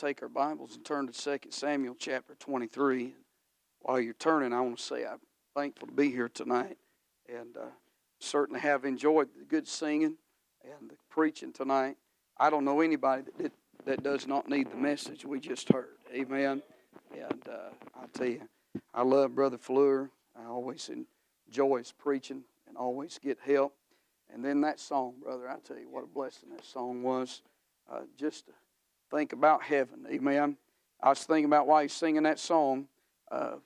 take our Bibles and turn to 2 Samuel chapter 23. While you're turning, I want to say I'm thankful to be here tonight and uh, certainly have enjoyed the good singing and the preaching tonight. I don't know anybody that, that does not need the message we just heard. Amen. And uh, I tell you, I love Brother Fleur. I always enjoy his preaching and always get help. And then that song, brother, I tell you what a blessing that song was. Uh, just think about heaven. Amen. I was thinking about why he's singing that song. Uh,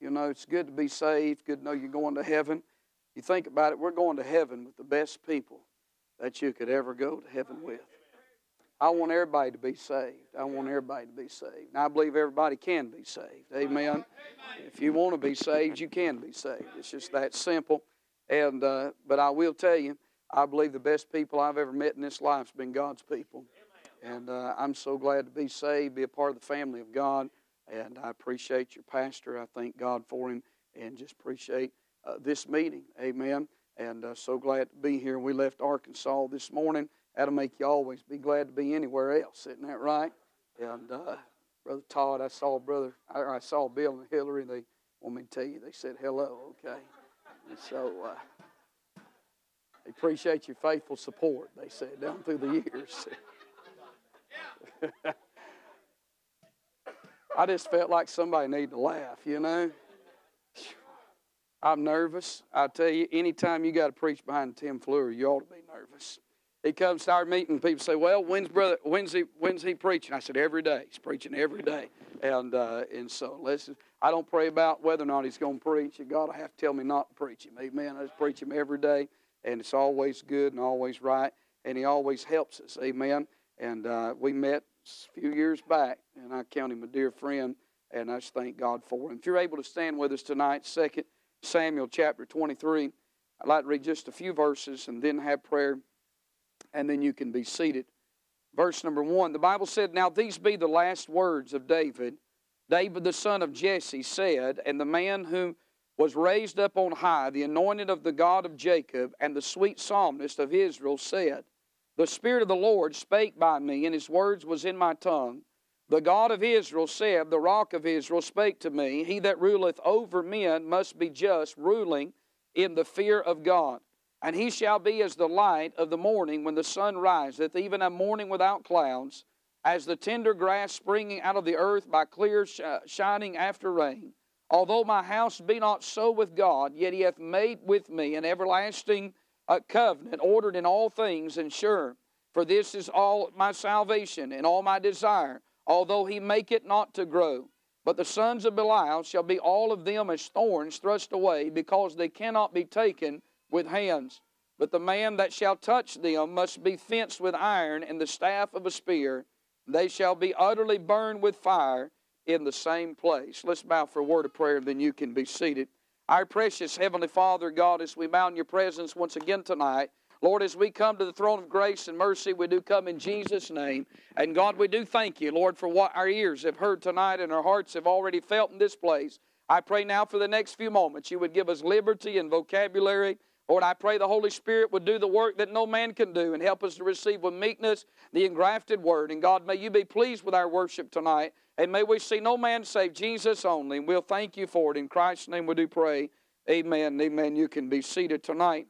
you know, it's good to be saved, good to know you're going to heaven. You think about it, we're going to heaven with the best people that you could ever go to heaven with. I want everybody to be saved. I want everybody to be saved. And I believe everybody can be saved. Amen. If you want to be saved, you can be saved. It's just that simple. And uh, but I will tell you, I believe the best people I've ever met in this life has been God's people. And uh, I'm so glad to be saved, be a part of the family of God. And I appreciate your pastor. I thank God for him and just appreciate uh, this meeting. Amen. And uh, so glad to be here. We left Arkansas this morning. That'll make you always be glad to be anywhere else. Isn't that right? And uh, Brother Todd, I saw Brother, I, I, saw Bill and Hillary. They want me to tell you, they said hello, okay? And so uh, appreciate your faithful support, they said, down through the years. I just felt like somebody needed to laugh, you know. I'm nervous. I tell you, anytime you got to preach behind Tim Fleur, you ought to be nervous. He comes to our meeting, people say, "Well, when's brother? When's he? When's he preaching?" I said, "Every day. He's preaching every day." And uh, and so listen, I don't pray about whether or not he's going to preach. And God will have to tell me not to preach him. Amen. I just preach him every day, and it's always good and always right, and he always helps us. Amen. And uh, we met a few years back, and I count him a dear friend, and I just thank God for him. If you're able to stand with us tonight, Second Samuel chapter 23, I'd like to read just a few verses and then have prayer, and then you can be seated. Verse number one, the Bible said, Now these be the last words of David. David the son of Jesse said, And the man who was raised up on high, the anointed of the God of Jacob, and the sweet psalmist of Israel said, the Spirit of the Lord spake by me, and his words was in my tongue. The God of Israel said, The rock of Israel spake to me, He that ruleth over men must be just, ruling in the fear of God. And he shall be as the light of the morning when the sun riseth, even a morning without clouds, as the tender grass springing out of the earth by clear sh- shining after rain. Although my house be not so with God, yet he hath made with me an everlasting a covenant ordered in all things and sure. For this is all my salvation and all my desire, although he make it not to grow. But the sons of Belial shall be all of them as thorns thrust away, because they cannot be taken with hands. But the man that shall touch them must be fenced with iron and the staff of a spear. They shall be utterly burned with fire in the same place. Let's bow for a word of prayer, then you can be seated. Our precious Heavenly Father, God, as we in your presence once again tonight, Lord, as we come to the throne of grace and mercy, we do come in Jesus' name. And God, we do thank you, Lord, for what our ears have heard tonight and our hearts have already felt in this place. I pray now for the next few moments you would give us liberty and vocabulary. Lord, I pray the Holy Spirit would do the work that no man can do and help us to receive with meekness the engrafted word. And God, may you be pleased with our worship tonight. And may we see no man save Jesus only. And we'll thank you for it. In Christ's name we do pray. Amen. Amen. You can be seated tonight.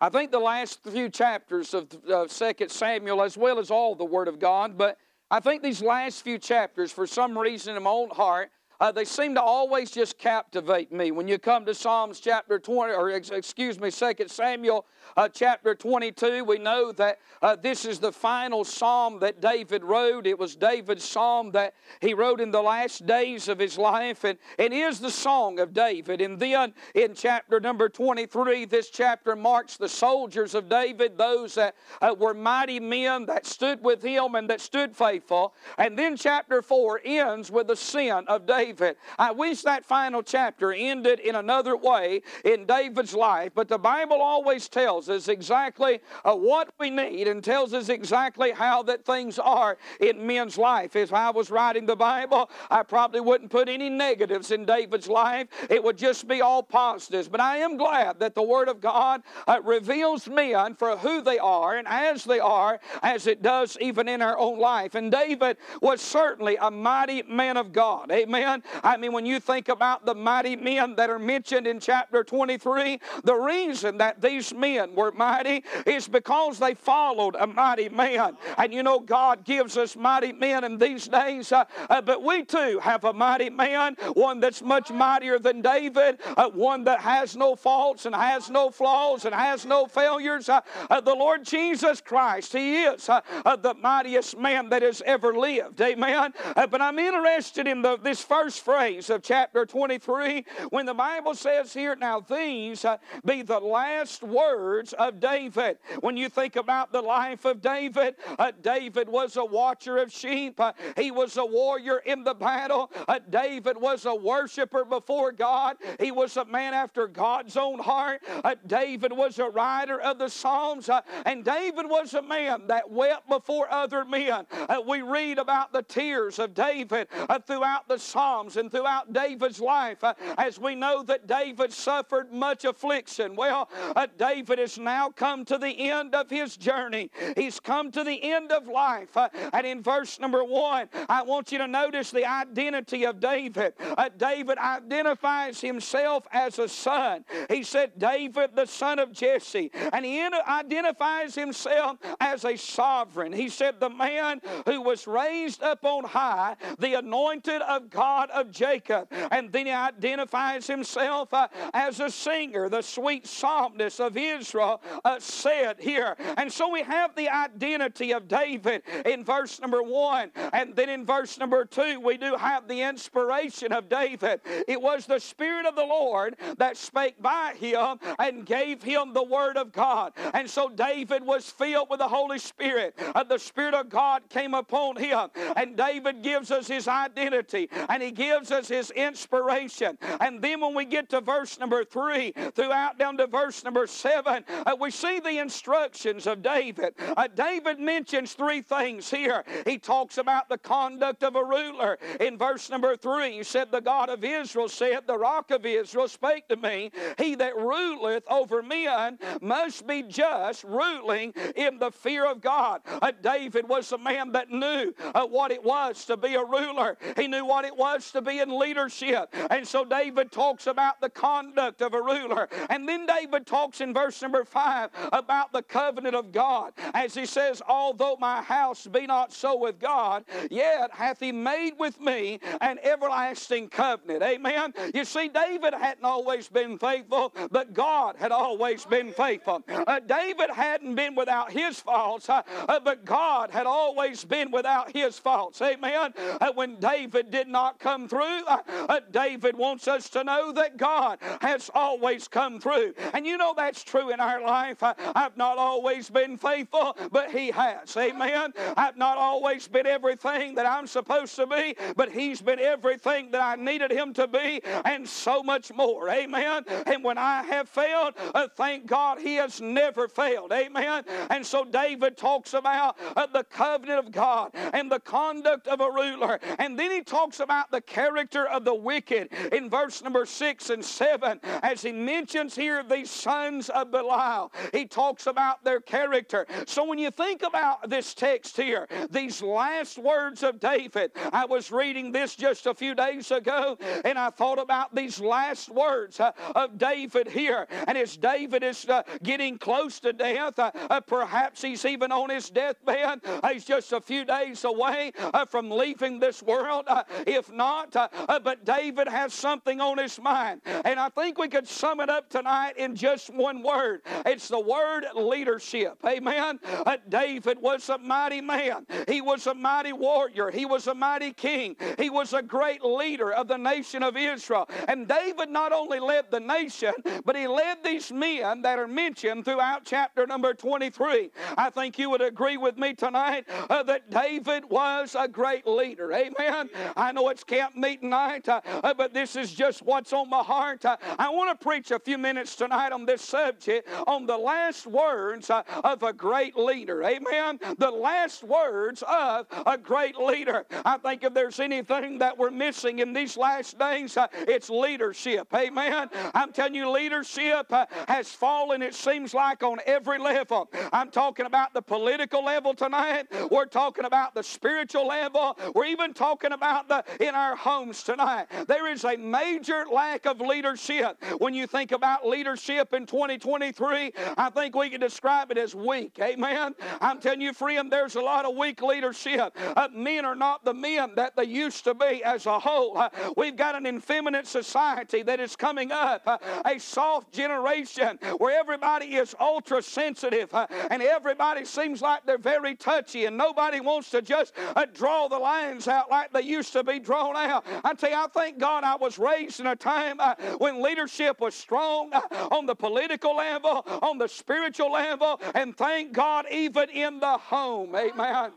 I think the last few chapters of 2 Samuel, as well as all the Word of God, but I think these last few chapters, for some reason in my own heart, uh, they seem to always just captivate me. When you come to Psalms chapter 20, or excuse me, 2 Samuel uh, chapter 22, we know that uh, this is the final psalm that David wrote. It was David's psalm that he wrote in the last days of his life, and it is the song of David. And then in chapter number 23, this chapter marks the soldiers of David, those that uh, were mighty men that stood with him and that stood faithful. And then chapter 4 ends with the sin of David. David. I wish that final chapter ended in another way in David's life, but the Bible always tells us exactly uh, what we need and tells us exactly how that things are in men's life. If I was writing the Bible, I probably wouldn't put any negatives in David's life. It would just be all positives. But I am glad that the Word of God uh, reveals men for who they are and as they are, as it does even in our own life. And David was certainly a mighty man of God. Amen. I mean, when you think about the mighty men that are mentioned in chapter 23, the reason that these men were mighty is because they followed a mighty man. And you know, God gives us mighty men in these days, uh, uh, but we too have a mighty man, one that's much mightier than David, uh, one that has no faults and has no flaws and has no failures. Uh, uh, the Lord Jesus Christ, He is uh, the mightiest man that has ever lived. Amen. but I'm interested in the, this first phrase of chapter 23 when the Bible says here, Now these uh, be the last words of David. When you think about the life of David, uh, David was a watcher of sheep, uh, he was a warrior in the battle. David was a worshiper before God, he was a man after God's own heart. David was a writer of the Psalms, and David was a man that wept before other men. we read about the tears of David throughout the Psalms and throughout David's life, uh, as we know that David suffered much affliction. Well, uh, David has now come to the end of his journey. He's come to the end of life. Uh, and in verse number one, I want you to notice the identity of David. David identifies himself as a son. He said, David, the son of Jesse. And he identifies himself as a sovereign. He said, The man who was raised up on high, the anointed of God of Jacob. And then he identifies himself uh, as a singer, the sweet psalmist of Israel uh, said here. And so we have the identity of David in verse number one. And then in verse number two, we do have the inspiration of David. It was the Spirit of the Lord that spake by him and gave him the word of God. And so David was filled with the Holy Spirit. And the Spirit of God came upon him. And David gives us his identity and he gives us his inspiration. And then when we get to verse number three, throughout down to verse number seven, uh, we see the instructions of David. Uh, David mentions three things here. He talks about the conduct of a ruler. In verse number three, he said, The God of Israel said, The rock of Israel spake to me, He that ruleth over men must be just, ruling in the fear of God. Uh, David was a man that knew uh, what it was to be a ruler, he knew what it was to be in leadership. And so David talks about the conduct of a ruler. And then David talks in verse number five about the covenant of God, as he says, Although my house be not so with God, yet hath he made with me an everlasting covenant. Amen. You see, David hadn't always been faithful, but God had always been faithful. Uh, David hadn't been without his faults, uh, uh, but God had always been without his faults. Amen. Uh, when David did not come through, uh, uh, David wants us to know that God has always come through. And you know that's true in our life. I've not always been faithful, but He has. Amen. I've not always been everything that I'm supposed to be, but He's been everything that I needed Him to be, and so much more. Amen. And when I have failed, uh, thank God He has never failed. Amen. And so David talks about uh, the covenant of God and the conduct of a ruler. And then he talks about the character of the wicked in verse number six and seven as he mentions here these sons of Belial. He talks about their character. So when you think about this text here, these last words of David, I was reading this just a few days ago and I thought about these last words uh, of David here. And as David is uh, getting close to death, uh, uh perhaps he's even on his deathbed, he's just a few days away uh, from leaving this world. Uh, if not, Uh, uh, but David has something on his mind. And I think we could sum it up tonight in just one word it's the word leadership. Amen. Uh, David was a mighty man, he was a mighty warrior, he was a mighty king, he was a great leader of the nation of Israel. And David not only led the nation, but he led these men that are mentioned throughout chapter number 23. I think you would agree with me tonight uh, that David was a great leader. Amen. I know it's camp meeting night, uh, uh, but this is just what's on my heart. Uh, I want to preach a few minutes tonight on this subject on the last words of a great leader. Amen. The last words of a great leader. I think if there's anything that we're missing in these last days, it's leadership. Amen. I'm telling you, leadership has fallen, it seems like, on every level. I'm talking about the political level tonight. We're talking about the spiritual level. We're even talking about the in our homes tonight. There is a major lack of leadership. When you think about leadership in 2023, I think we can describe it as weak. Amen. I'm telling you, friend, there's a lot of weak leadership. Uh, men are not the men that they used to be as a whole. Uh, we've got an effeminate society that is coming up, uh, a soft generation where everybody is ultra sensitive uh, and everybody seems like they're very touchy and nobody wants to just uh, draw the lines out like they used to be drawn out. I tell you, I thank God I was raised in a time uh, when leadership was strong uh, on the political level, on the spiritual level, and thank God even in the home. Amen.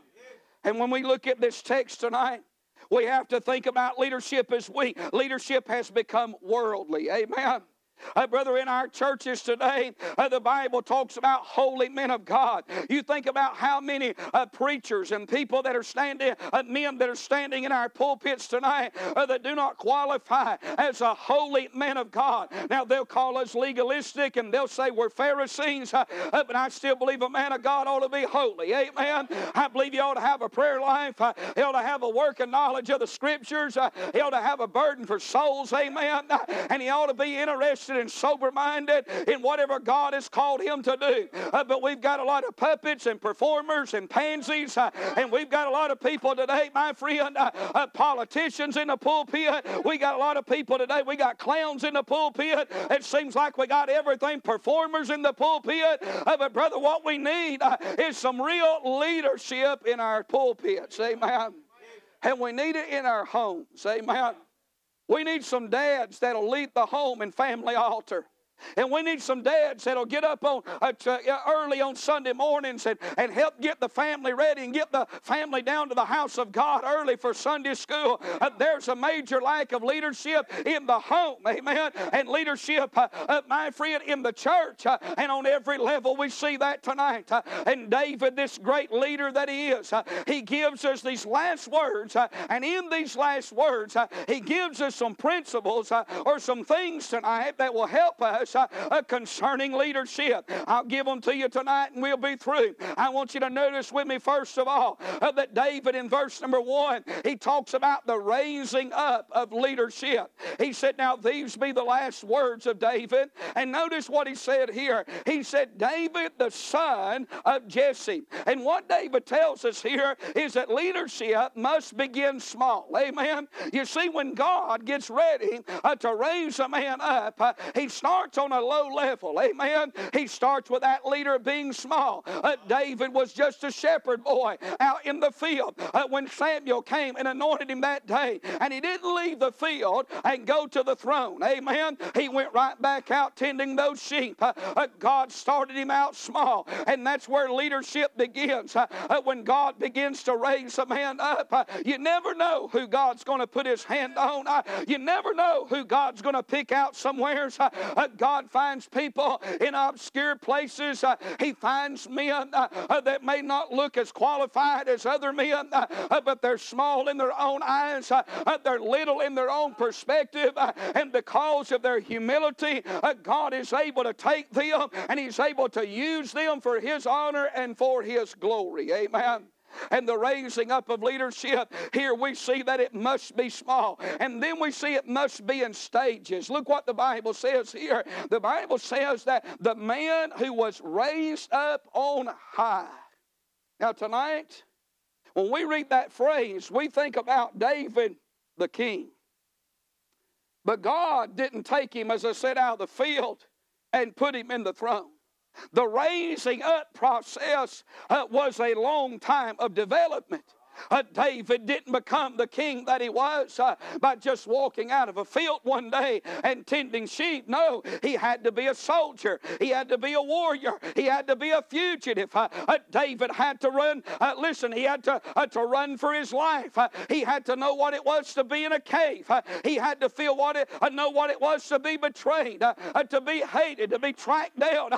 And when we look at this text tonight, we have to think about leadership as we leadership has become worldly. Amen. Uh, brother, in our churches today, uh, the Bible talks about holy men of God. You think about how many uh, preachers and people that are standing, uh, men that are standing in our pulpits tonight uh, that do not qualify as a holy man of God. Now, they'll call us legalistic and they'll say we're Pharisees, uh, but I still believe a man of God ought to be holy. Amen. I believe he ought to have a prayer life, he ought to have a work and knowledge of the scriptures, he ought to have a burden for souls. Amen. And he ought to be interested and sober minded in whatever God has called him to do. Uh, but we've got a lot of puppets and performers and pansies, uh, and we've got a lot of people today, my friend, uh, uh, politicians in the pulpit. We got a lot of people today. We got clowns in the pulpit. It seems like we got everything, performers in the pulpit. Uh, but, brother, what we need uh, is some real leadership in our pulpits. Amen. And we need it in our homes. Amen. We need some dads that'll lead the home and family altar. And we need some dads that'll get up on uh, early on Sunday mornings and, and help get the family ready and get the family down to the house of God early for Sunday school. Uh, there's a major lack of leadership in the home, amen, and leadership, uh, uh my friend, in the church. Uh, and on every level, we see that tonight. Uh, and David, this great leader that he is, he gives us these last words. and in these last words, he gives us some principles or some things tonight that will help us uh, uh, concerning leadership. I'll give them to you tonight and we'll be through. I want you to notice with me, first of all, uh, that David in verse number one, he talks about the raising up of leadership. He said, Now these be the last words of David. And notice what he said here. He said, David, the son of Jesse. And what David tells us here is that leadership must begin small. Amen. You see, when God gets ready uh, to raise a man up, uh, he starts on a low level. Amen. He starts with that leader being small. Uh, David was just a shepherd boy out in the field uh, when Samuel came and anointed him that day. And he didn't leave the field and go to the throne. Amen. He went right back out tending those sheep. Uh, uh God started him out small. And that's where leadership begins. Uh, uh, when God begins to raise a man up, you never know who God's going to put his hand on. you never know who God's going to pick out somewheres. God finds people in obscure places. Uh, he finds men uh, uh, that may not look as qualified as other men, but they're small in their own eyes. They're little in their own perspective. and because of their humility, God is able to take them and He's able to use them for His honor and for His glory. Amen and the raising up of leadership, here we see that it must be small. And then we see it must be in stages. Look what the Bible says here. The Bible says that the man who was raised up on high. Now, tonight, when we read that phrase, we think about David the king. But God didn't take him, as I said, out of the field and put him in the throne. The raising up process uh, was a long time of development. Uh, David didn't become the king that he was uh, by just walking out of a field one day and tending sheep. No, he had to be a soldier. He had to be a warrior. He had to be a fugitive. Uh, uh David had to run. Uh, listen, he had to, uh, to run for his life. he had to know what it was to be in a cave. he had to feel what it, know what it was to be betrayed, to be hated, to be tracked down.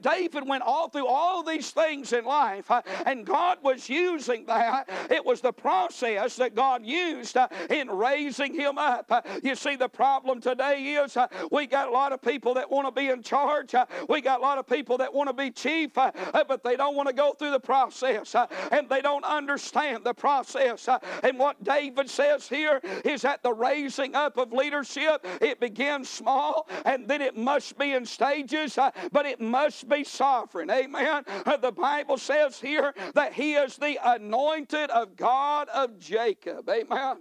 David went all through all these things in life, and God was using that. It was the process that God used uh, in raising him up. Uh, you see, the problem today is uh, we got a lot of people that want to be in charge. Uh, we got a lot of people that want to be chief, uh, uh, but they don't want to go through the process and they don't understand the process. and what David says here is that the raising up of leadership, it begins small and then it must be in stages, but it must be sovereign. Amen. the Bible says here that he is the anointed of God of Jacob. Amen.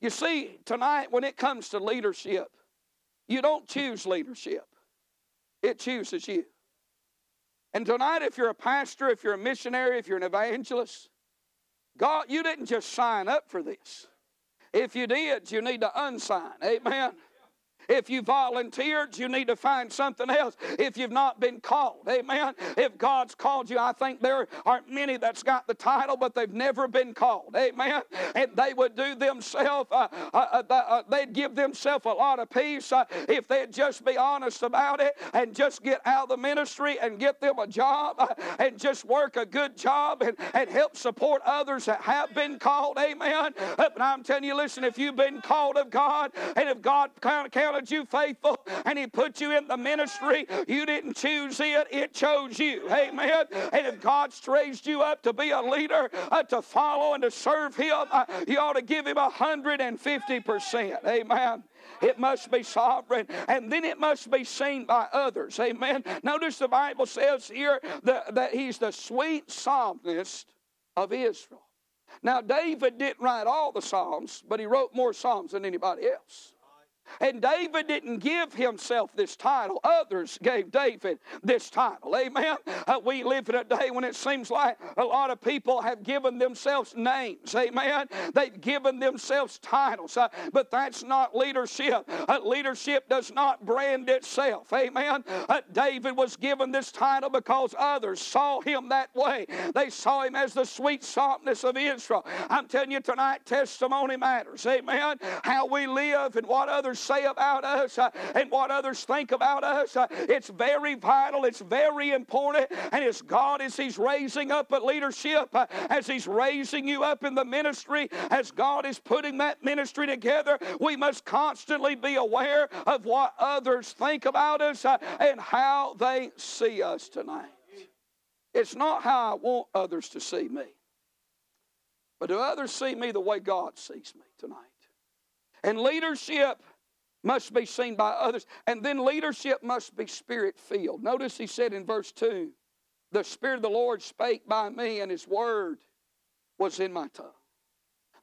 You see, tonight when it comes to leadership, you don't choose leadership, it chooses you. And tonight, if you're a pastor, if you're a missionary, if you're an evangelist, God, you didn't just sign up for this. If you did, you need to unsign. Amen. If you volunteered, you need to find something else. If you've not been called, amen. If God's called you, I think there aren't many that's got the title, but they've never been called, amen. And they would do themselves, uh, uh, uh, uh they'd give themselves a lot of peace uh, if they'd just be honest about it and just get out of the ministry and get them a job uh, and just work a good job and, and help support others that have been called, amen. But I'm telling you, listen, if you've been called of God and if God counted you faithful and He put you in the ministry, you didn't choose it, it chose you. Amen. And if God's raised you up to be a leader, uh, to follow and to serve Him, uh, you ought to give Him 150%. Amen. It must be sovereign, and then it must be seen by others. Amen. Notice the Bible says here that, that he's the sweet psalmist of Israel. Now, David didn't write all the Psalms, but he wrote more Psalms than anybody else. And David didn't give himself this title, others gave David this title. Amen. Uh, we live in a day when it seems like a lot of people have given themselves names. Amen. They've given themselves titles, uh, but that's not leadership. Uh, leadership does not brand itself. Amen. Uh, David was given this title because others saw him that way. They saw him as the sweet psalmist of Israel. I'm telling you tonight, testimony matters. Amen. How we live and what others others say about us uh, and what others think about us. Uh, it's very vital, it's very important. And as God, as He's raising up a leadership, uh, as He's raising you up in the ministry, as God is putting that ministry together, we must constantly be aware of what others think about us and how they see us tonight. It's not how I want others to see me. But do others see me the way God sees me tonight? And leadership must be seen by others. And then leadership must be spirit filled. Notice he said in verse 2 The Spirit of the Lord spake by me, and his word was in my tongue.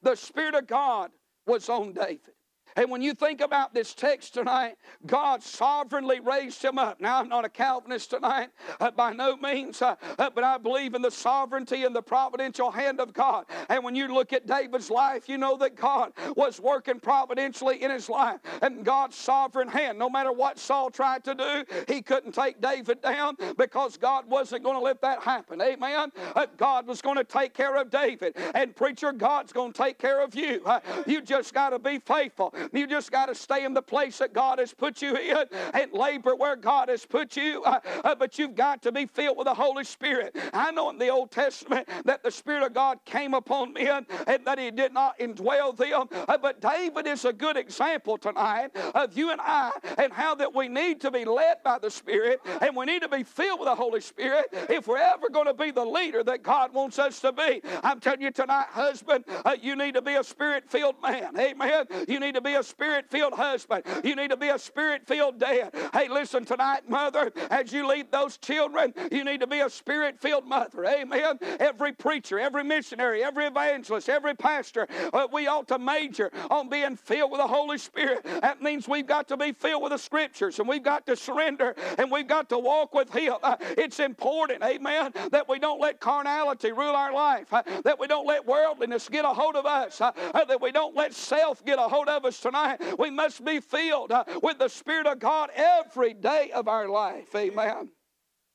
The Spirit of God was on David. And when you think about this text tonight, God sovereignly raised him up. Now, I'm not a Calvinist tonight, uh, by no means, uh, uh, but I believe in the sovereignty and the providential hand of God. And when you look at David's life, you know that God was working providentially in his life. And God's sovereign hand, no matter what Saul tried to do, he couldn't take David down because God wasn't going to let that happen. Amen. Uh, God was going to take care of David. And preacher, God's going to take care of you. Uh, you just got to be faithful. You just got to stay in the place that God has put you in and labor where God has put you. Uh, uh, but you've got to be filled with the Holy Spirit. I know in the Old Testament that the Spirit of God came upon men and that He did not indwell them. Uh, but David is a good example tonight of you and I and how that we need to be led by the Spirit and we need to be filled with the Holy Spirit if we're ever going to be the leader that God wants us to be. I'm telling you tonight, husband, uh, you need to be a spirit filled man. Amen. You need to be a spirit filled husband. You need to be a spirit filled dad. Hey, listen tonight, mother, as you lead those children, you need to be a spirit filled mother. Amen. Every preacher, every missionary, every evangelist, every pastor, uh, we ought to major on being filled with the Holy Spirit. That means we've got to be filled with the scriptures and we've got to surrender and we've got to walk with Him. Uh, it's important, amen, that we don't let carnality rule our life, uh, that we don't let worldliness get a hold of us, uh, uh, that we don't let self get a hold of us tonight. We must be filled uh, with the Spirit of God every day of our life, amen.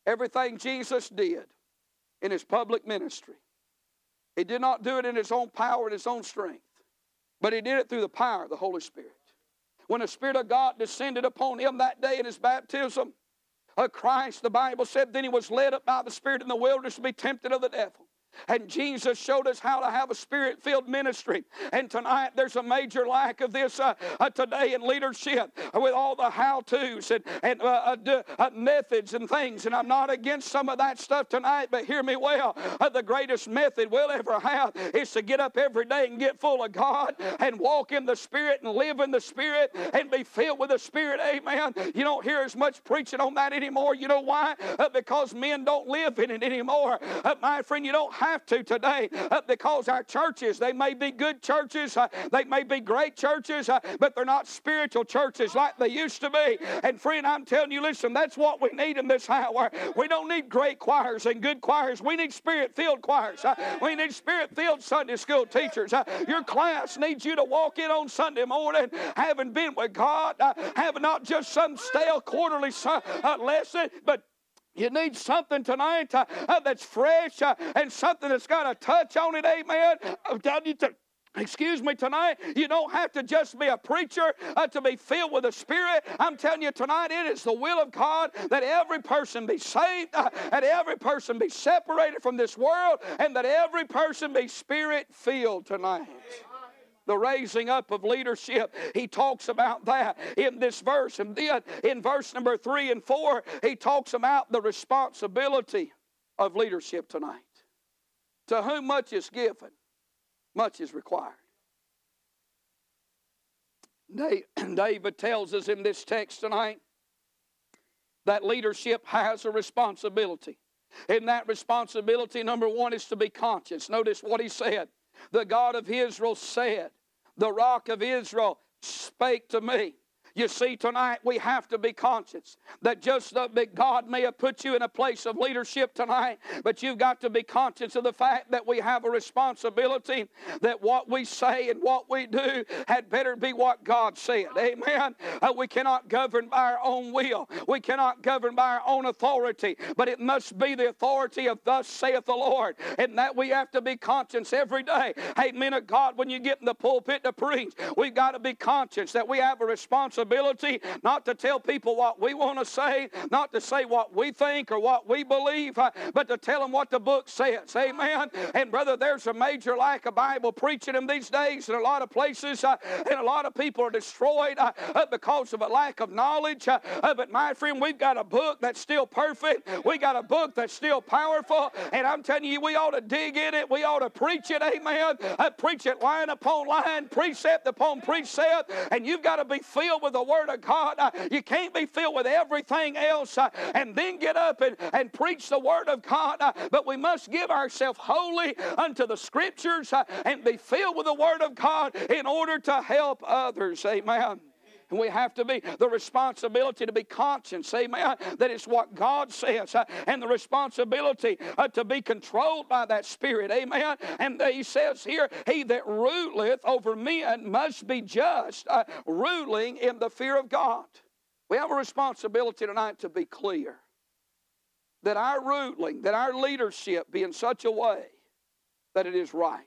Everything Jesus did in His public ministry, He did not do it in His own power and His own strength, but He did it through the power of the Holy Spirit. When the Spirit of God descended upon Him that day in His baptism, of Christ, the Bible said, then he was led up by the Spirit in the wilderness to be tempted of the devil. And Jesus showed us how to have a spirit filled ministry. And tonight there's a major lack of this uh, uh, today in leadership with all the how to's and, and uh, uh, uh, methods and things. And I'm not against some of that stuff tonight, but hear me well. Uh, the greatest method we'll ever have is to get up every day and get full of God and walk in the Spirit and live in the Spirit and be filled with the Spirit. Amen. You don't hear as much preaching on that anymore. You know why? because men don't live in it anymore. my friend, you don't have to today uh, because our churches, they may be good churches, uh, they may be great churches, uh, but they're not spiritual churches like they used to be. And friend, I'm telling you, listen, that's what we need in this hour. We don't need great choirs and good choirs. We need spirit filled choirs. We need spirit filled Sunday school teachers. Your class needs you to walk in on Sunday morning having been with God, having not just some stale quarterly lesson, but you need something tonight uh, uh, that's fresh uh, and something that's got a touch on it, amen. I'm telling you to Excuse me, tonight, you don't have to just be a preacher uh, to be filled with the Spirit. I'm telling you tonight, it is the will of God that every person be saved, uh, that every person be separated from this world, and that every person be Spirit filled tonight the raising up of leadership. He talks about that in this verse. And then in verse number three and four, he talks about the responsibility of leadership tonight. To whom much is given, much is required. David tells us in this text tonight that leadership has a responsibility. And that responsibility, number one, is to be conscious. Notice what he said the God of Israel said, The rock of Israel spake to me. You see, tonight we have to be conscious that just that God may have put you in a place of leadership tonight, but you've got to be conscious of the fact that we have a responsibility that what we say and what we do had better be what God said. Amen. Uh, we cannot govern by our own will, we cannot govern by our own authority, but it must be the authority of thus saith the Lord, and that we have to be conscious every day. Hey, men of God, when you get in the pulpit to preach, we've got to be conscious that we have a responsibility responsibility not to tell people what we want to say, not to say what we think or what we believe, uh, but to tell them what the book says. Amen. And brother, there's a major lack of Bible preaching in these days in a lot of places, uh, and a lot of people are destroyed uh, because of a lack of knowledge. but my friend, we've got a book that's still perfect. We got a book that's still powerful, and I'm telling you, we ought to dig in it. We ought to preach it. Amen. preach it line upon line, precept upon precept, and you've got to be filled with with the Word of God. Uh, you can't be filled with everything else uh, and then get up and, and preach the Word of God. Uh, but we must give ourselves wholly unto the Scriptures and be filled with the Word of God in order to help others. Amen. And we have to be the responsibility to be conscious, amen, that it's what God says, uh, and the responsibility uh, to be controlled by that Spirit, amen. And he says here, He that ruleth over men must be just, uh, ruling in the fear of God. We have a responsibility tonight to be clear that our ruling, that our leadership be in such a way that it is right.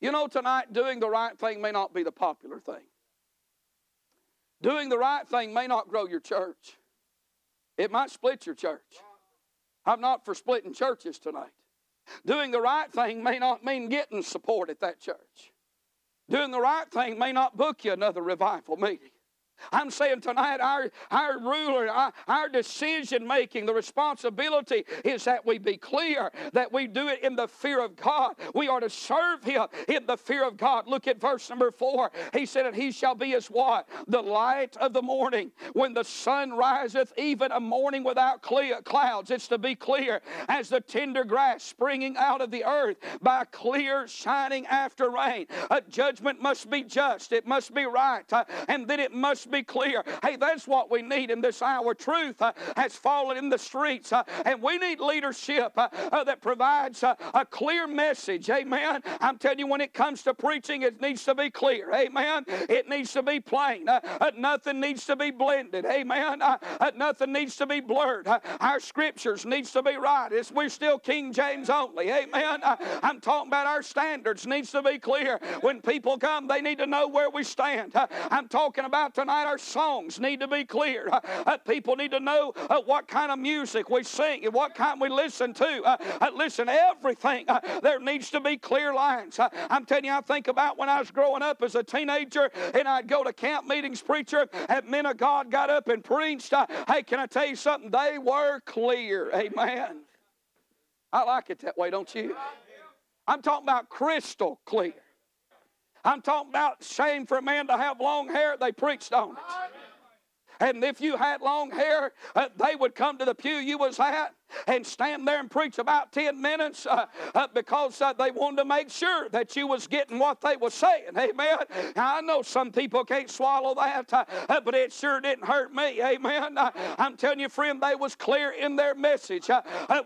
You know, tonight doing the right thing may not be the popular thing. Doing the right thing may not grow your church, it might split your church. I'm not for splitting churches tonight. Doing the right thing may not mean getting support at that church. Doing the right thing may not book you another revival meeting. I'm saying tonight, our, our ruler, our, our decision making, the responsibility is that we be clear, that we do it in the fear of God. We are to serve Him in the fear of God. Look at verse number four. He said, And He shall be as what? The light of the morning. When the sun riseth, even a morning without clear, clouds. It's to be clear as the tender grass springing out of the earth by clear shining after rain. A judgment must be just, it must be right, uh, and then it must be clear. Hey, that's what we need in this hour. Truth uh, has fallen in the streets, uh, and we need leadership uh, uh, that provides uh, a clear message. Amen. I'm telling you, when it comes to preaching, it needs to be clear. Amen. It needs to be plain. nothing needs to be blended. Amen. nothing needs to be blurred. our scriptures needs to be right. It's, we're still King James only. Amen. I'm talking about our standards needs to be clear. When people come, they need to know where we stand. I'm talking about tonight our songs need to be clear. Uh, people need to know uh, what kind of music we sing and what kind we listen to. Uh, uh listen, everything, uh, there needs to be clear lines. Uh, I'm telling you, I think about when I was growing up as a teenager and I'd go to camp meetings, preacher, and men of God got up and preached. hey, can I tell you something? They were clear. Amen. I like it that way, don't you? I'm talking about crystal clear. I'm talking about shame for a man to have long hair. They preached on it. And if you had long hair, uh, they would come to the pew you was at and stand there and preach about 10 minutes uh, uh, because uh, they wanted to make sure that you was getting what they was saying. Amen. Now, I know some people can't swallow that, uh, uh, but it sure didn't hurt me. Amen. Uh, I'm telling you, friend, they was clear in their message.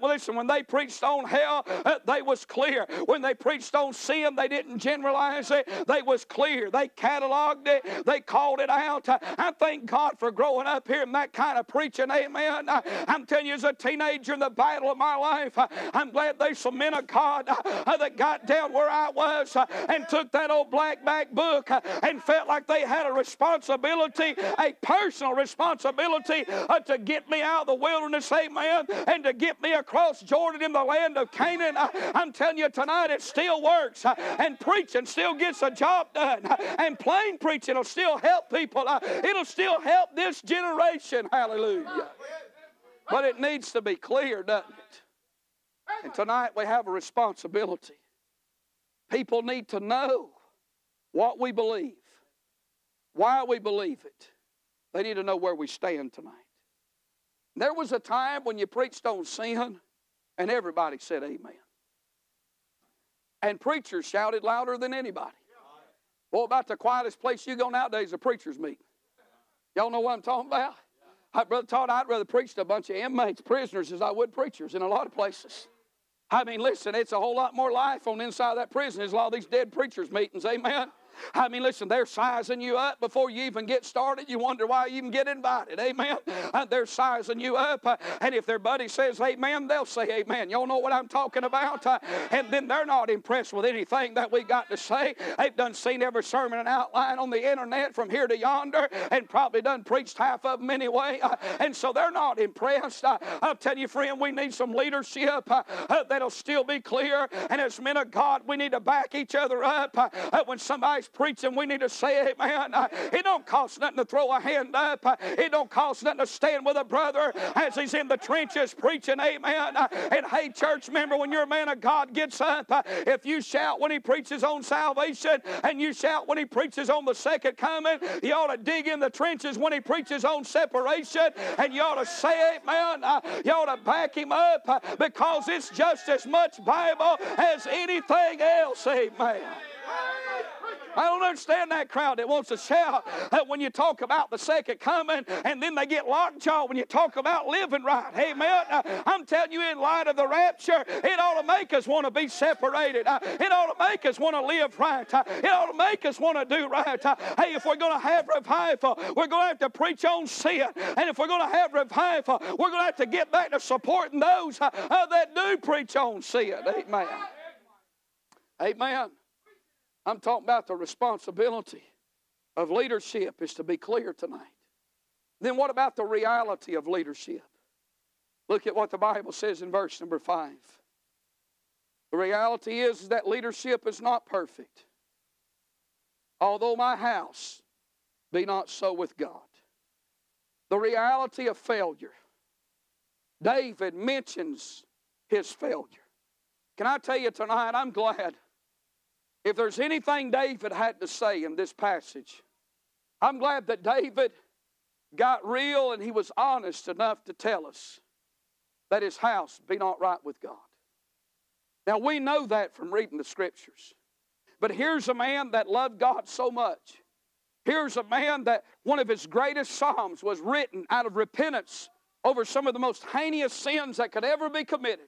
listen, when they preached on hell, they was clear. When they preached on sin, they didn't generalize it. They was clear. They cataloged it. They called it out. I thank God for growing up here in that kind of preaching. Amen. I'm telling you, as a teenager, in the battle of my life. I'm glad there's some men of God uh, that got down where I was uh, and took that old black back book uh, and felt like they had a responsibility, a personal responsibility to get me out of the wilderness, amen, and to get me across Jordan in the land of Canaan. I'm telling you tonight, it still works, and preaching still gets a job done, and plain preaching will still help people. It'll still help this generation. Hallelujah. But it needs to be clear, doesn't it? And tonight we have a responsibility. People need to know what we believe, why we believe it. They need to know where we stand tonight. There was a time when you preached on sin, and everybody said amen. And preachers shouted louder than anybody. Well, about the quietest place you go nowadays is a preacher's meeting. Y'all know what I'm talking about? I, Brother Todd, I'd rather preach to a bunch of inmates, prisoners, as I would preachers in a lot of places. I mean, listen, it's a whole lot more life on the inside of that prison. There's a lot of these dead preachers' meetings, amen? I mean, listen, they're sizing you up before you even get started. You wonder why you even get invited. Amen. Uh, they're sizing you up. Uh, and if their buddy says amen, they'll say amen. Y'all know what I'm talking about? Uh, and then they're not impressed with anything that we got to say. They've done seen every sermon and outline on the internet from here to yonder and probably done preached half of them anyway. Uh, and so they're not impressed. Uh, I'll tell you, friend, we need some leadership uh, that'll still be clear. And as men of God, we need to back each other up. when somebody's preaching, we need to say amen. Uh, it don't cost nothing to throw a hand up. Uh, it don't cost nothing to stand with a brother as he's in the trenches preaching amen. Uh, and hey, church member, when your man of God gets up, if you shout when he preaches on salvation and you shout when he preaches on the second coming, you ought to dig in the trenches when he preaches on separation and you ought to say amen. You ought to back him up because it's just as much Bible as anything else. Amen. I don't understand that crowd that wants to shout when you talk about the second coming and then they get lockjaw when you talk about living right. Amen. I'm telling you, in light of the rapture, it ought to make us want to be separated. Uh, it ought to make us want to live right. Uh, it ought to make us want to do right. Uh, hey, if we're going to have revival, we're going to have to preach on sin. And if we're going to have revival, we're going to have to get back to supporting those uh, that do preach on sin. Amen. Amen. I'm talking about the responsibility of leadership is to be clear tonight. Then what about the reality of leadership? Look at what the Bible says in verse number 5. The reality is that leadership is not perfect. Although my house be not so with God. The reality of failure. David mentions his failure. Can I tell you tonight, I'm glad if there's anything David had to say in this passage, I'm glad that David got real and he was honest enough to tell us that his house be not right with God. Now, we know that from reading the scriptures. But here's a man that loved God so much. Here's a man that one of his greatest psalms was written out of repentance over some of the most heinous sins that could ever be committed.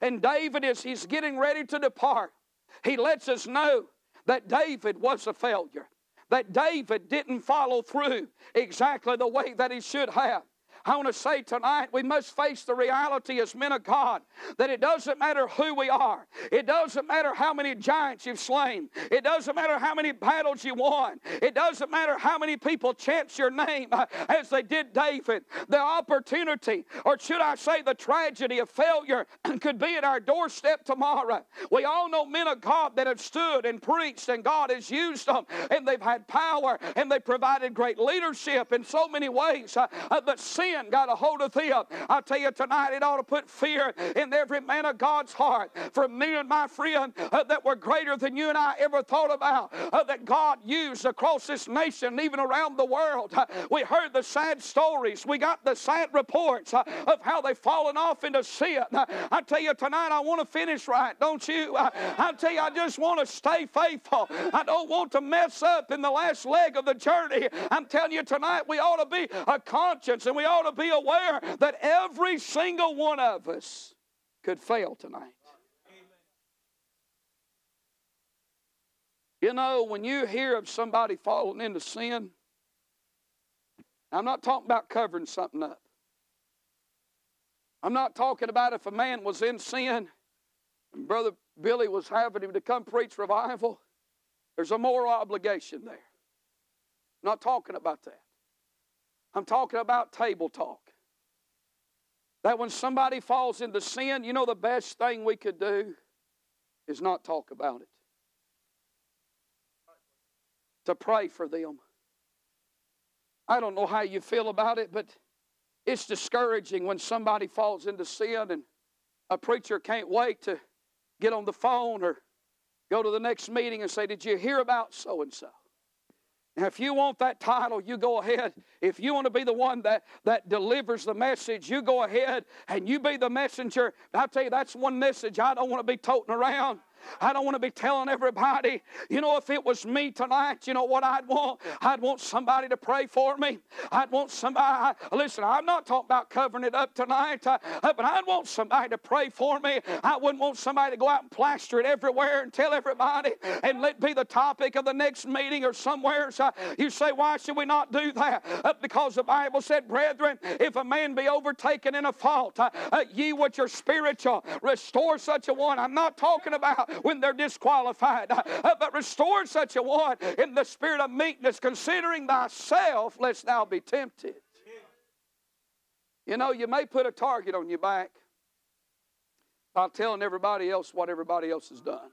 And David, as he's getting ready to depart, he lets us know that David was a failure, that David didn't follow through exactly the way that he should have. I want to say tonight we must face the reality as men of God that it doesn't matter who we are. It doesn't matter how many giants you've slain. It doesn't matter how many battles you won. It doesn't matter how many people chant your name uh, as they did David. The opportunity, or should I say the tragedy of failure, could be at our doorstep tomorrow. We all know men of God that have stood and preached and God has used them and they've had power and they provided great leadership in so many ways. Uh, uh but sin sin got a hold of them. I tell you tonight, it ought to put fear in every man of God's heart. For me and my friend uh, that were greater than you and I ever thought about, uh, that God used across this nation, even around the world. Uh, we heard the sad stories. We got the sad reports uh, of how they've fallen off into sin. Uh, I tell you tonight, I want to finish right, don't you? Uh, I tell you, I just want to stay faithful. I don't want to mess up in the last leg of the journey. I'm telling you tonight, we ought to be a conscience and we ought to be aware that every single one of us could fail tonight. You know, when you hear of somebody falling into sin, I'm not talking about covering something up. I'm not talking about if a man was in sin and Brother Billy was having him to come preach revival. There's a moral obligation there. I'm not talking about that. I'm talking about table talk. That when somebody falls into sin, you know the best thing we could do is not talk about it. To pray for them. I don't know how you feel about it, but it's discouraging when somebody falls into sin and a preacher can't wait to get on the phone or go to the next meeting and say, Did you hear about so and so? Now, if you want that title, you go ahead. If you want to be the one that, that delivers the message, you go ahead and you be the messenger. I tell you, that's one message I don't want to be toting around. I don't want to be telling everybody, you know, if it was me tonight, you know what I'd want? I'd want somebody to pray for me. I'd want somebody, listen, I'm not talking about covering it up tonight, uh, but I'd want somebody to pray for me. I wouldn't want somebody to go out and plaster it everywhere and tell everybody and let be the topic of the next meeting or somewhere. So you say, why should we not do that? Uh, because the Bible said, brethren, if a man be overtaken in a fault, uh, uh ye which are spiritual, restore such a one. I'm not talking about when they're disqualified. Uh, but restore such a one in the spirit of meekness, considering thyself, lest thou be tempted. You know, you may put a target on your back by telling everybody else what everybody else has done.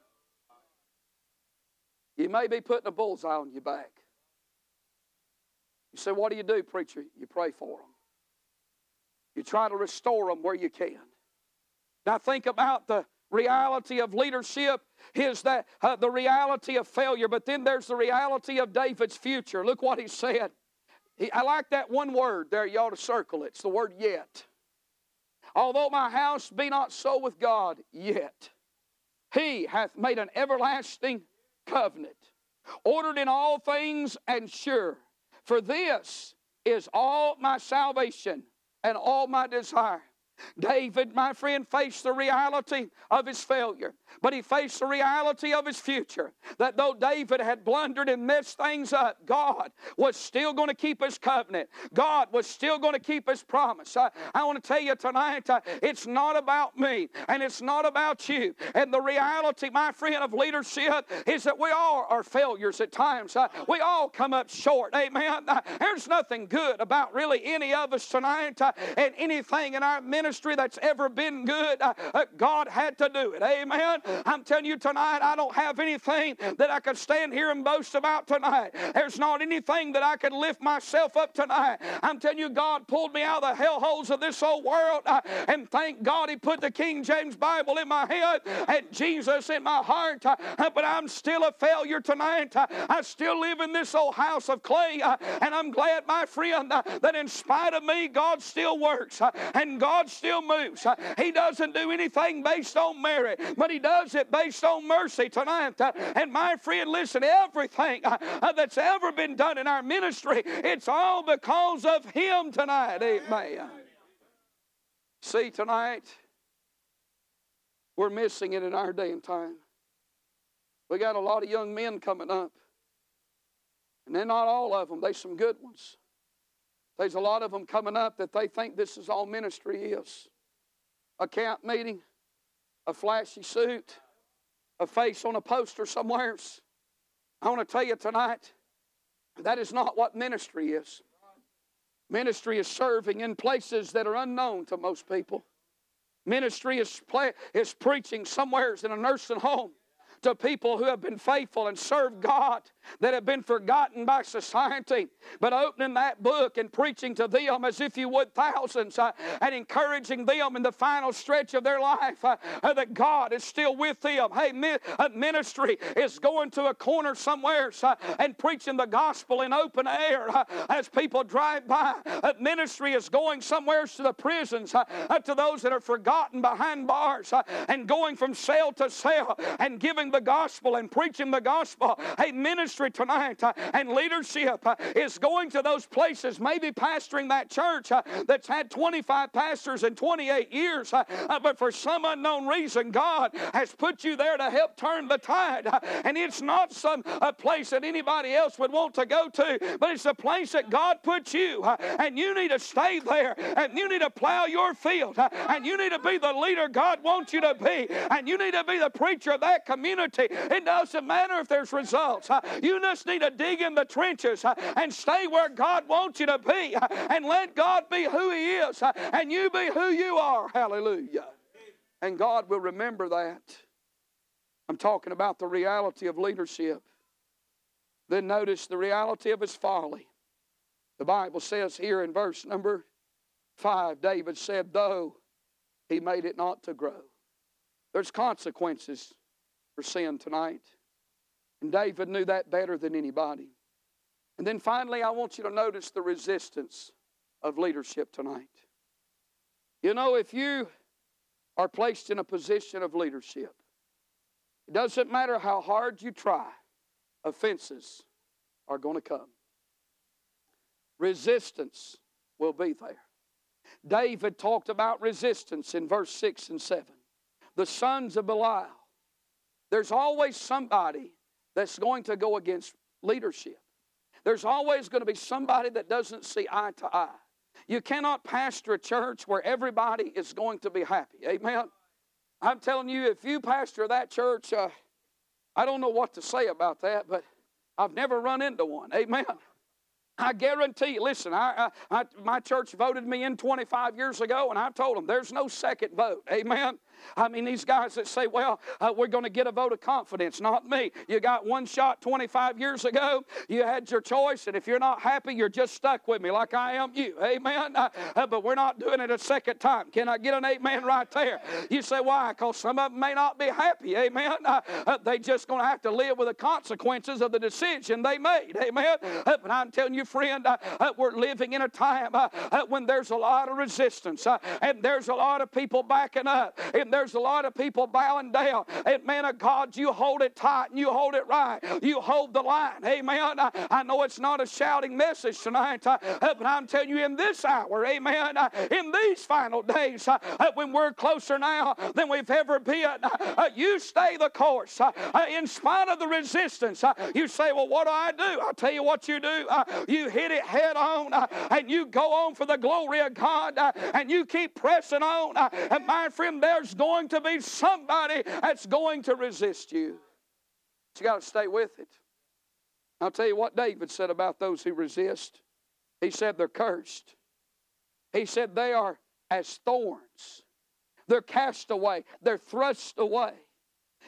You may be putting a bullseye on your back. You say, What do you do, preacher? You pray for them. You try to restore them where you can. Now, think about the reality of leadership is that uh, the reality of failure but then there's the reality of david's future. Look what he said. He, i like that one word there you ought to circle it. It's the word yet. Although my house be not so with god yet he hath made an everlasting covenant ordered in all things and sure. For this is all my salvation and all my desire David, my friend, faced the reality of his failure, but he faced the reality of his future. That though David had blundered and messed things up, God was still going to keep his covenant. God was still going to keep his promise. I, I want to tell you tonight, uh, it's not about me and it's not about you. And the reality, my friend, of leadership is that we all are failures at times. Uh, we all come up short. Amen. Uh, there's nothing good about really any of us tonight uh, and anything in our ministry that's ever been good, uh, uh, God had to do it. Amen. I'm telling you tonight, I don't have anything that I could stand here and boast about tonight. There's not anything that I could lift myself up tonight. I'm telling you, God pulled me out of the hellholes of this old world, uh, and thank God He put the King James Bible in my head and Jesus in my heart. Uh, but I'm still a failure tonight. Uh, I still live in this old house of clay, and I'm glad, my friend, that in spite of me, God still works and God still moves. He doesn't do anything based on merit, but He does it based on mercy tonight. Uh, and my friend, listen, everything uh, uh, that's ever been done in our ministry, it's all because of Him tonight. Amen. See, tonight, we're missing it in our day and time. We got a lot of young men coming up. And they're not all of them, there's some good ones. There's a lot of them coming up that they think this is all ministry is a camp meeting, a flashy suit, a face on a poster somewheres. I want to tell you tonight, that is not what ministry is. Ministry is serving in places that are unknown to most people. Ministry is, play, is preaching somewheres in a nursing home to people who have been faithful and served God that have been forgotten by society, but opening that book and preaching to them as if you would thousands uh, and encouraging them in the final stretch of their life uh, uh, that God is still with them. Hey, mi- ministry is going to a corner somewhere uh, and preaching the gospel in open air uh, as people drive by. Uh, ministry is going somewhere to the prisons, to those that are forgotten behind bars, and going from cell to cell and giving the gospel and preaching the gospel. Ministry ministry tonight uh, and leadership uh, is going to those places, maybe pastoring that church uh, that's had 25 pastors in 28 years, but for some unknown reason, God has put you there to help turn the tide. And it's not some a place that anybody else would want to go to, but it's a place that God put you, and you need to stay there, and you need to plow your field, and you need to be the leader God wants you to be, and you need to be the preacher of that community. It doesn't matter if there's results. You just need to dig in the trenches uh, and stay where God wants you to be uh, and let God be who He is uh, and you be who you are. Hallelujah. And God will remember that. I'm talking about the reality of leadership. Then notice the reality of his folly. The Bible says here in verse number 5 David said, Though he made it not to grow. There's consequences for sin tonight. And David knew that better than anybody. And then finally, I want you to notice the resistance of leadership tonight. You know, if you are placed in a position of leadership, it doesn't matter how hard you try, offenses are going to come. Resistance will be there. David talked about resistance in verse 6 and 7. The sons of Belial. There's always somebody that's going to go against leadership. There's always going to be somebody that doesn't see eye to eye. You cannot pastor a church where everybody is going to be happy. Amen. I'm telling you, if you pastor that church, uh, I don't know what to say about that, but I've never run into one. Amen. I guarantee you, listen, I, I, I, my church voted me in 25 years ago, and I told them there's no second vote. Amen. I mean, these guys that say, well, uh, we're going to get a vote of confidence. Not me. You got one shot 25 years ago. You had your choice, and if you're not happy, you're just stuck with me like I am you. Amen. Uh, uh, but we're not doing it a second time. Can I get an amen right there? You say, why? Because some of them may not be happy. Amen. Uh, uh, they just going to have to live with the consequences of the decision they made. Amen. Uh, but I'm telling you, friend, we're living in a time when there's a lot of resistance and there's a lot of people backing up there's a lot of people bowing down. And man of God, you hold it tight and you hold it right. You hold the line. Amen. I, I know it's not a shouting message tonight, uh, uh but I'm telling you in this hour, amen, uh, in these final days, uh, uh when we're closer now than we've ever been, uh, you stay the course. in spite of the resistance, you say, Well, what do I do? I'll tell you what you do. you hit it head on and you go on for the glory of God and you keep pressing on. and my friend, there's going to be somebody that's going to resist you. But you got to stay with it. I'll tell you what David said about those who resist. He said they're cursed. He said they are as thorns. They're cast away, they're thrust away.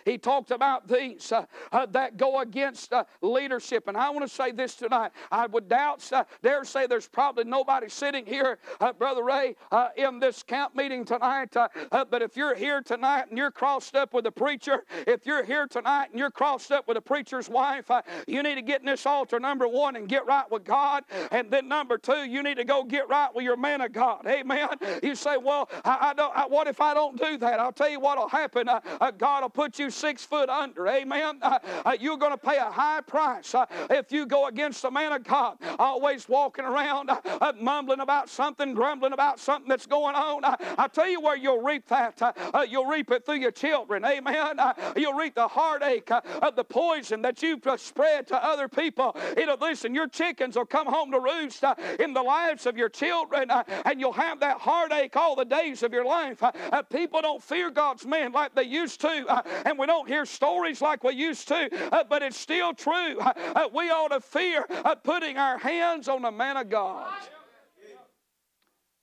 He talked about these uh, uh, that go against uh, leadership. And I want to say this tonight. I would doubt, uh, dare say, there's probably nobody sitting here, uh, Brother Ray, uh, in this camp meeting tonight. but if you're here tonight and you're crossed up with a preacher, if you're here tonight and you're crossed up with a preacher's wife, you need to get in this altar, number one, and get right with God. And then number two, you need to go get right with your man of God. Amen. You say, well, I, I don't. I, what if I don't do that? I'll tell you what'll happen. God will put you six foot under. Amen. Uh, uh, you're going to pay a high price uh, if you go against the man of God, always walking around uh, uh, mumbling about something, grumbling about something that's going on. Uh, I tell you where you'll reap that. you'll reap it through your children. Amen. you'll reap the heartache of the poison that you've spread to other people. It'll listen. Your chickens will come home to roost in the lives of your children, and you'll have that heartache all the days of your life. people don't fear God's men like they used to, and we don't hear stories like we used to, uh, but it's still true. Uh, uh we ought to fear uh, putting our hands on the man of God.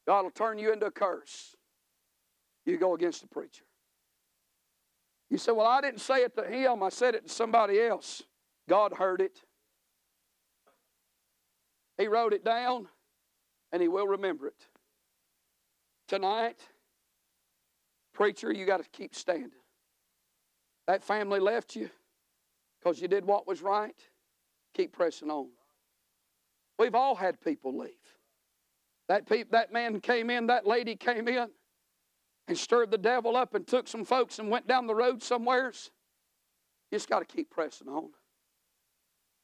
God will turn you into a curse. You go against the preacher. You say, Well, I didn't say it to him, I said it to somebody else. God heard it. He wrote it down, and He will remember it. Tonight, preacher, you got to keep standing. That family left you because you did what was right. Keep pressing on. We've all had people leave. That, pe- that man came in, that lady came in and stirred the devil up and took some folks and went down the road somewheres. You just got to keep pressing on.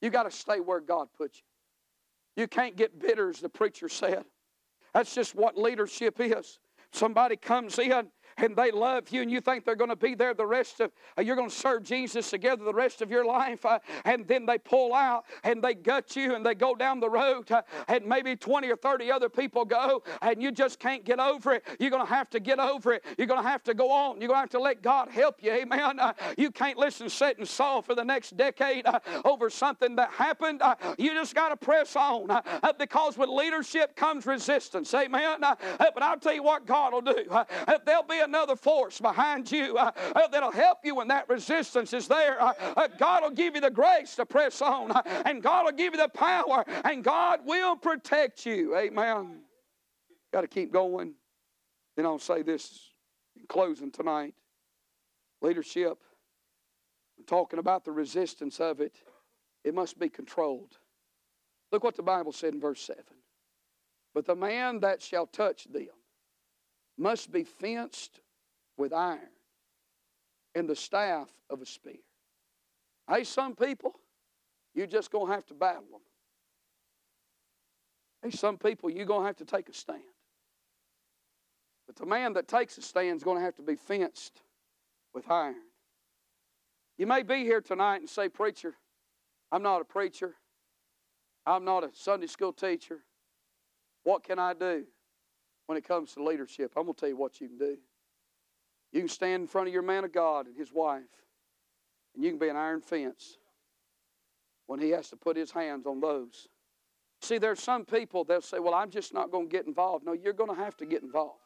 You got to stay where God put you. You can't get bitter, as the preacher said. That's just what leadership is. Somebody comes in and they love you and you think they're going to be there the rest of uh, you're going to serve Jesus together the rest of your life uh, and then they pull out and they gut you and they go down the road uh, and maybe 20 or 30 other people go and you just can't get over it. You're going to have to get over it. You're going to have to go on. You're going to have to let God help you. Amen. Uh, you can't listen sit and saw for the next decade uh, over something that happened. Uh, you just got to press on because with leadership comes resistance. Amen. But I'll tell you what God will do. There'll be another force behind you uh, uh, that'll help you when that resistance is there. Uh, uh God will give you the grace to press on, and God will give you the power, and God will protect you. Amen. Got to keep going. Then I'll say this in closing tonight leadership, I'm talking about the resistance of it, it must be controlled. Look what the Bible said in verse 7. But the man that shall touch them must be fenced with iron and the staff of a spear. Hey, some people, you're just going to have to battle them. Hey, some people, you're going to have to take a stand. But the man that takes a stand is going to have to be fenced with iron. You may be here tonight and say, Preacher, I'm not a preacher. I'm not a Sunday school teacher. What can I do? When it comes to leadership. I'm going to tell you what you can do. You can stand in front of your man of God and his wife, and you can be an iron fence when he has to put his hands on those. See, there's some people, they'll say, Well, I'm just not going to get involved. No, you're going to have to get involved.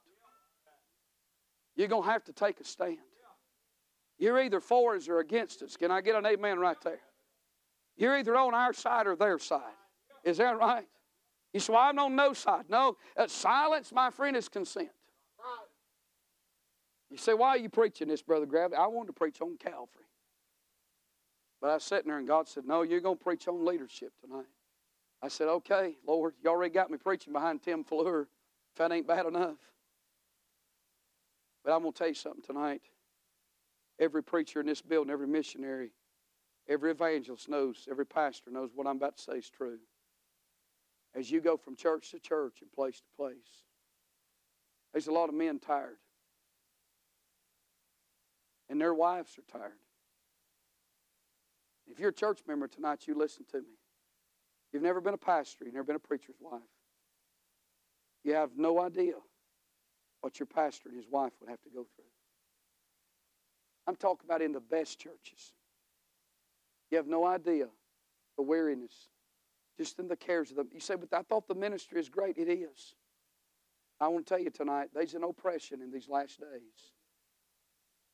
You're going to have to take a stand. You're either for us or against us. Can I get an amen right there? You're either on our side or their side. Is that right? You say, well, I'm on no side. No, uh, silence, my friend, is consent. You say, why are you preaching this, Brother Gravley? I wanted to preach on Calvary. But I was sitting there and God said, no, you're going to preach on leadership tonight. I said, okay, Lord, you already got me preaching behind Tim Fleur. If that ain't bad enough. But I'm going to tell you something tonight. Every preacher in this building, every missionary, every evangelist knows, every pastor knows what I'm about to say is true as you go from church to church and place to place. There's a lot of men tired. And their wives are tired. If you're a church member tonight, you listen to me. You've never been a pastor, you've never been a preacher's wife. You have no idea what your pastor and his wife would have to go through. I'm talking about in the best churches. You have no idea the weariness just in the cares of them. You say, but I thought the ministry is great. It is. I want to tell you tonight, there's an oppression in these last days.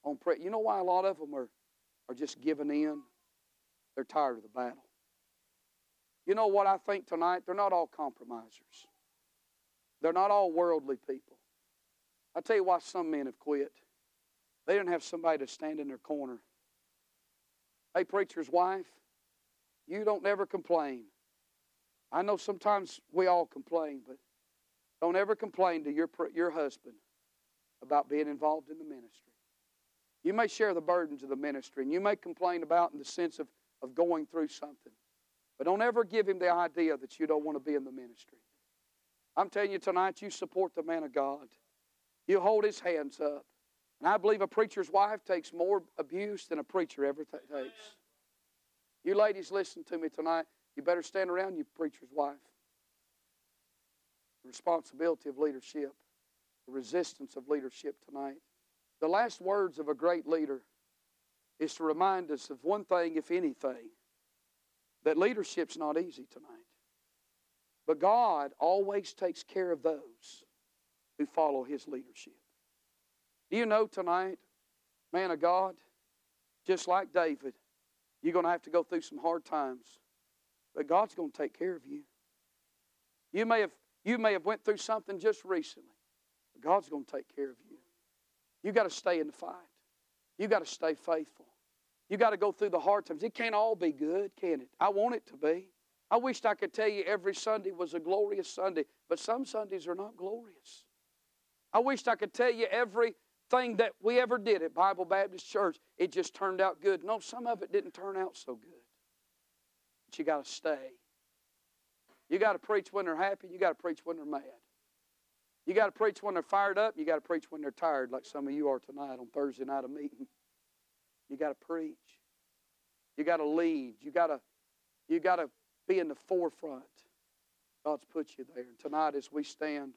On pre- you know why a lot of them are, are just giving in? They're tired of the battle. You know what I think tonight? They're not all compromisers. They're not all worldly people. I tell you why some men have quit. They didn't have somebody to stand in their corner. Hey, preacher's wife, you don't never complain. I know sometimes we all complain, but don't ever complain to your, your husband about being involved in the ministry. You may share the burdens of the ministry, and you may complain about in the sense of, of going through something. But don't ever give him the idea that you don't want to be in the ministry. I'm telling you tonight, you support the man of God. You hold his hands up. And I believe a preacher's wife takes more abuse than a preacher ever th- takes. You ladies, listen to me tonight. You better stand around you preacher's wife. The responsibility of leadership, the resistance of leadership tonight. The last words of a great leader is to remind us of one thing, if anything, that leadership's not easy tonight. But God always takes care of those who follow His leadership. Do you know tonight, man of God, just like David, you're going to have to go through some hard times, but God's going to take care of you. You may have you may have went through something just recently, but God's going to take care of you. You got to stay in the fight. You got to stay faithful. You got to go through the hard times. It can't all be good, can it? I want it to be. I wished I could tell you every Sunday was a glorious Sunday, but some Sundays are not glorious. I wished I could tell you everything that we ever did at Bible Baptist Church, it just turned out good. No, some of it didn't turn out so good. But you got to stay. You got to preach when they're happy, you got to preach when they're mad. You got to preach when they're fired up, you got to preach when they're tired, like some of you are tonight on Thursday night of meeting. You got to preach. You got to lead. You got to you got to be in the forefront. God's put you there. And tonight, as we stand,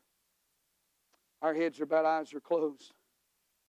our heads are bowed, eyes are closed.